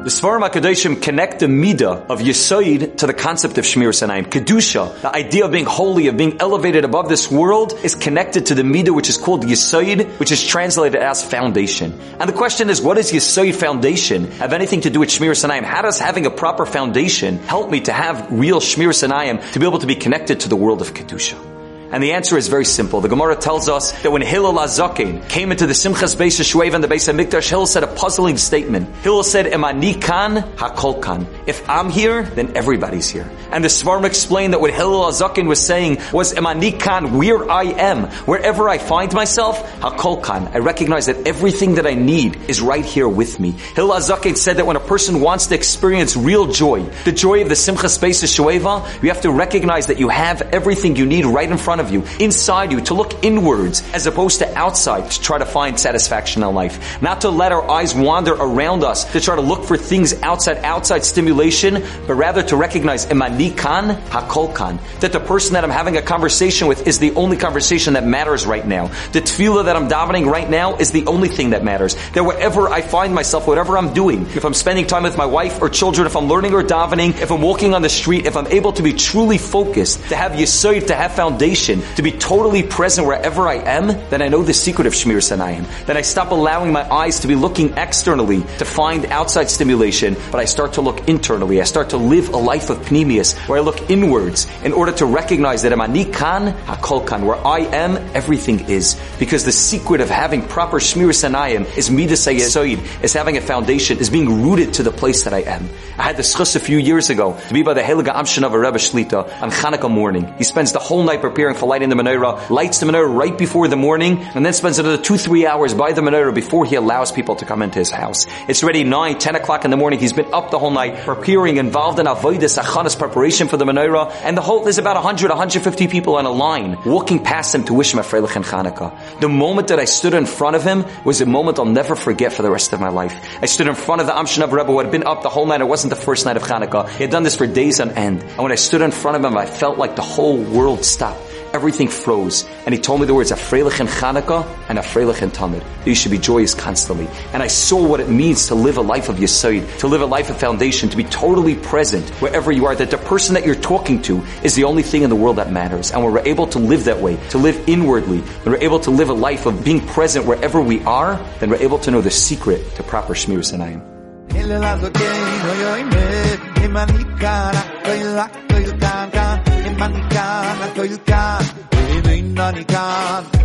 The Sforim HaKedoshim connect the midah of Yisoid to the concept of Shmiras Einayim. Kedusha, the idea of being holy, of being elevated above this world, is connected to the midah which is called Yisoid, which is translated as foundation. And the question is, what is does Yisoid foundation have anything to do with Shmiras Einayim? How does having a proper foundation help me to have real Shmiras Einayim, to be able to be connected to the world of Kedusha? And the answer is very simple. The Gemara tells us that when Hillel HaZaken came into the Simchas Beis HaShoeva and the Beis Hamikdash, Hillel said a puzzling statement. Hillel said, Emani kan hakol kan. If I'm here, then everybody's here. And the Sforim explained that what Hillel HaZaken was saying was, Emani kan, where I am, wherever I find myself, hakol kan. I recognize that everything that I need is right here with me. Hillel HaZaken said that when a person wants to experience real joy, the joy of the Simchas Beis HaShoeva, you have to recognize that you have everything you need right in front of you, inside you, to look inwards as opposed to outside to try to find satisfaction in life. Not to let our eyes wander around us to try to look for things outside, outside stimulation, but rather to recognize emani kan, hakol kan. That the person that I'm having a conversation with is the only conversation that matters right now. The tefillah that I'm davening right now is the only thing that matters. That wherever I find myself, whatever I'm doing, if I'm spending time with my wife or children, if I'm learning or davening, if I'm walking on the street, if I'm able to be truly focused, to have yisoid, to have foundation, to be totally present wherever I am, then I know the secret of Shmiras Einayim. Then I stop allowing my eyes to be looking externally to find outside stimulation, but I start to look internally. I start to live a life of pnimius, where I look inwards in order to recognize that Amani kan, hakol kan, where I am, everything is. Because the secret of having proper Shmiras Einayim is midas Yisoid, is having a foundation, is being rooted to the place that I am. I had the zchus a few years ago to be by the Heilige Amshinover Rebbe Shlita on Chanukah morning. He spends the whole night preparing for lighting the menorah, lights the menorah right before the morning, and then spends another two, three hours by the menorah before he allows people to come into his house. It's already nine, ten o'clock in the morning. He's been up the whole night preparing, involved in avodas achanas preparation for the menorah, and the whole there's about 100, 150 people on a line walking past him to wish him a freilich and Chanukah. The moment that I stood in front of him was a moment I'll never forget for the rest of my life. I stood in front of the Amshinover Rebbe who had been up the whole night. It wasn't the first night of Chanukah. He had done this for days on end. And when I stood in front of him, I felt like the whole world stopped everything froze. And he told me the words, Afreilich and Chanukah and Afreilich and Tamid. You should be joyous constantly. And I saw what it means to live a life of Yisoid, to live a life of foundation, to be totally present wherever you are, that the person that you're talking to is the only thing in the world that matters. And when we're able to live that way, to live inwardly, when we're able to live a life of being present wherever we are, then we're able to know the secret to proper Shmiras Einayim. Manika, Nakoyukan, Inu Inanikan, Mikan.